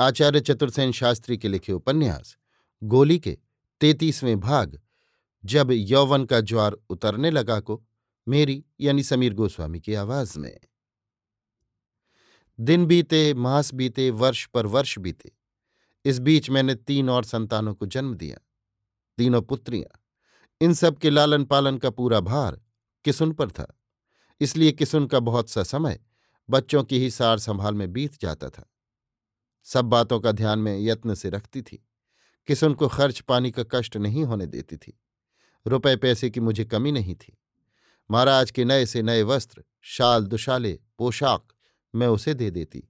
आचार्य चतुर्सेन शास्त्री के लिखे उपन्यास, गोली के तैतीसवें भाग, जब यौवन का ज्वार उतरने लगा को, मेरी यानी समीर गोस्वामी की आवाज़ में। दिन बीते, मास बीते, वर्ष पर वर्ष बीते। इस बीच मैंने तीन और संतानों को जन्म दिया, तीनों पुत्रियाँ। इन सब के लालन पालन का पूरा भार किसुन पर था? इसलिए किसुन का बहुत सा समय बच्चों की ही सार संभाल में बीत जाता था। सब बातों का ध्यान में यत्न से रखती थी। किसुन को खर्च पानी का कष्ट नहीं होने देती थी। रुपए पैसे की मुझे कमी नहीं थी। महाराज के नए से नए वस्त्र, शाल दुशाले, पोशाक मैं उसे दे देती।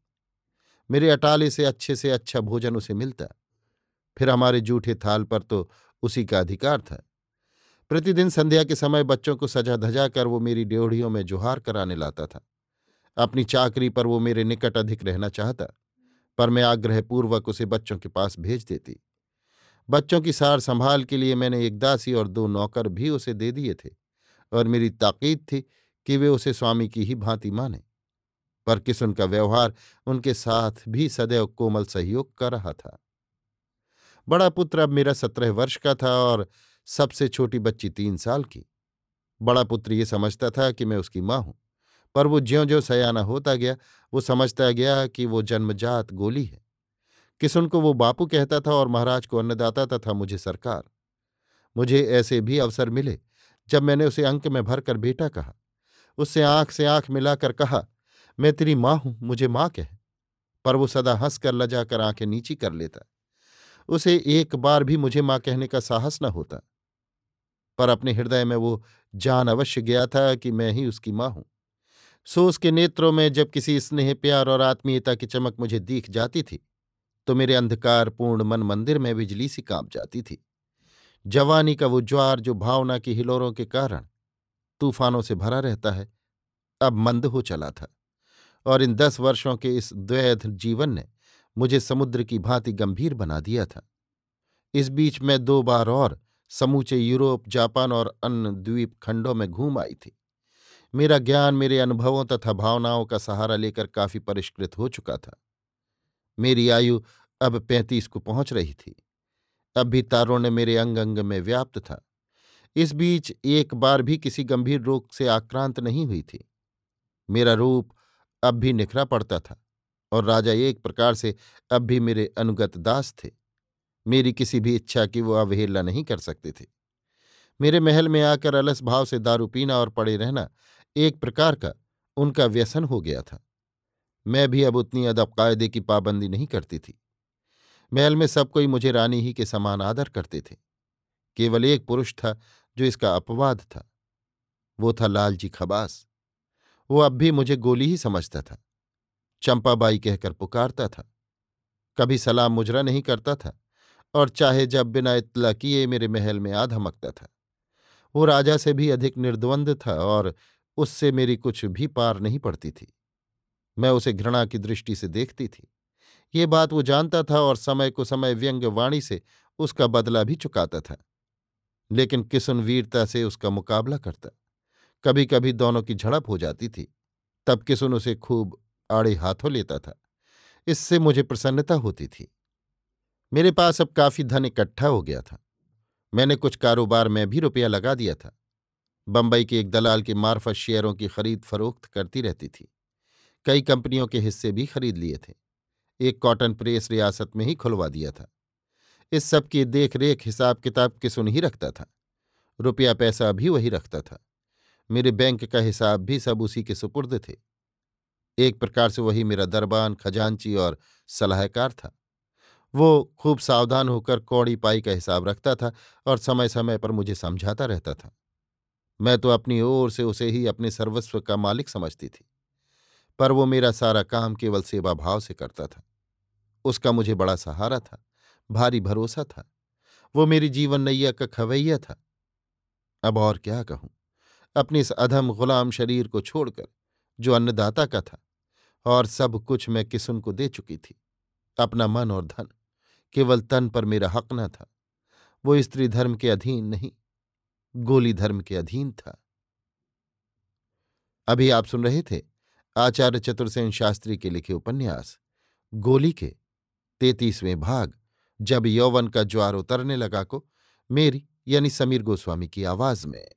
मेरे अटाले से अच्छे से अच्छा भोजन उसे मिलता। फिर हमारे जूठे थाल पर तो उसी का अधिकार था। प्रतिदिन संध्या के समय बच्चों को सजा धजा कर वो मेरी ड्योढ़ियों में जुहार कराने लाता था। अपनी चाकरी पर वो मेरे निकट अधिक रहना चाहता। पर मैं आग्रहपूर्वक उसे बच्चों के पास भेज देती। बच्चों की सार संभाल के लिए मैंने एक दासी और दो नौकर भी उसे दे दिए थे, और मेरी ताकीद थी कि वे उसे स्वामी की ही भांति माने। पर किस उनका व्यवहार उनके साथ भी सदैव कोमल सहयोग कर रहा था। बड़ा पुत्र अब मेरा सत्रह वर्ष का था और सबसे छोटी बच्ची तीन साल की। बड़ा पुत्र ये समझता था कि मैं उसकी माँ हूँ। पर वो ज्यो ज्यो सयाना होता गया, वो समझता गया कि वो जन्मजात गोली है। किसुन को वो बापू कहता था और महाराज को अन्नदाता तथा मुझे सरकार। मुझे ऐसे भी अवसर मिले, जब मैंने उसे अंक में भरकर बेटा कहा। उससे आँख से आँख मिलाकर कहा, मैं तेरी माँ हूँ, मुझे माँ कह। पर वो सदा हंसकर लजाकर आँखें नीची कर लेता। उसे एक बार भी मुझे माँ कहने का साहस न होता। पर अपने हृदय में वो जान अवश्य गया था कि मैं ही उसकी माँ हूँ। सो उसके नेत्रों में जब किसी स्नेह, प्यार और आत्मीयता की चमक मुझे दीख जाती थी तो मेरे अंधकारपूर्ण मन मंदिर में बिजली सी काँप जाती थी। जवानी का वो ज्वार जो भावना की हिलोरों के कारण तूफानों से भरा रहता है, अब मंद हो चला था और इन दस वर्षों के इस द्वैध जीवन ने मुझे समुद्र की भांति गंभीर बना दिया था। इस बीच में दो बार और समूचे यूरोप, जापान और अन्य द्वीप खंडों में घूम आई थी। मेरा ज्ञान, मेरे अनुभवों तथा भावनाओं का सहारा लेकर काफ़ी परिष्कृत हो चुका था। मेरी आयु अब पैंतीस को पहुँच रही थी। अब भी तारुण्य मेरे अंग अंग में व्याप्त था। इस बीच एक बार भी किसी गंभीर रोग से आक्रांत नहीं हुई थी। मेरा रूप अब भी निखरा पड़ता था और राजा एक प्रकार से अब भी मेरे अनुगत दास थे। मेरी किसी भी इच्छा की वो अवहेलना नहीं कर सकते थे। मेरे महल में आकर अलस भाव से दारू पीना और पड़े रहना एक प्रकार का उनका व्यसन हो गया था। मैं भी अब उतनी अदब कायदे की पाबंदी नहीं करती थी। महल में सब कोई मुझे रानी ही के समान आदर करते थे। केवल एक पुरुष था जो इसका अपवाद था। वो था लालजी खबास। वो अब भी मुझे गोली ही समझता था। चंपाबाई कहकर पुकारता था। कभी सलाम मुजरा नहीं करता था और चाहे जब बिना इतला किए मेरे महल में आ धमकता था। वो राजा से भी अधिक निर्द्वंद था और उससे मेरी कुछ भी पार नहीं पड़ती थी। मैं उसे घृणा की दृष्टि से देखती थी। ये बात वो जानता था और समय को समय व्यंग्य वाणी से उसका बदला भी चुकाता था। लेकिन किसुन वीरता से उसका मुकाबला करता। कभी कभी दोनों की झड़प हो जाती थी। तब किसुन उसे खूब आड़े हाथों लेता था। इससे मुझे प्रसन्नता होती थी। मेरे पास अब काफ़ी धन इकट्ठा हो गया था। मैंने कुछ कारोबार में भी रुपया लगा दिया था। बंबई के एक दलाल के मार्फत शेयरों की खरीद फरोख्त करती रहती थी। कई कंपनियों के हिस्से भी खरीद लिए थे। एक कॉटन प्रेस रियासत में ही खुलवा दिया था। इस सब की देख रेख हिसाब किताब किसुन ही रखता था? रुपया पैसा भी वही रखता था। मेरे बैंक का हिसाब भी सब उसी के सुपुर्द थे। एक प्रकार से वही मेरा दरबान, खजांची और सलाहकार था। वो खूब सावधान होकर कौड़ी पाई का हिसाब रखता था और समय समय पर मुझे समझाता रहता था। मैं तो अपनी ओर से उसे ही अपने सर्वस्व का मालिक समझती थी, पर वो मेरा सारा काम केवल सेवा भाव से करता था। उसका मुझे बड़ा सहारा था, भारी भरोसा था। वो मेरी जीवन नैया का खवैया था। अब और क्या कहूँ? अपने इस अधम गुलाम शरीर को छोड़कर, जो अन्नदाता का था, और सब कुछ मैं किसुन को दे चुकी थी, अपना मन और धन, केवल तन पर मेरा हक न था। वो स्त्री धर्म के अधीन नहीं गोली धर्म के अधीन था। अभी आप सुन रहे थे आचार्य चतुर्सेन शास्त्री के लिखे उपन्यास, गोली के तैतीसवें भाग, जब यौवन का ज्वार उतरने लगा को मेरी यानी समीर गोस्वामी की आवाज़ में।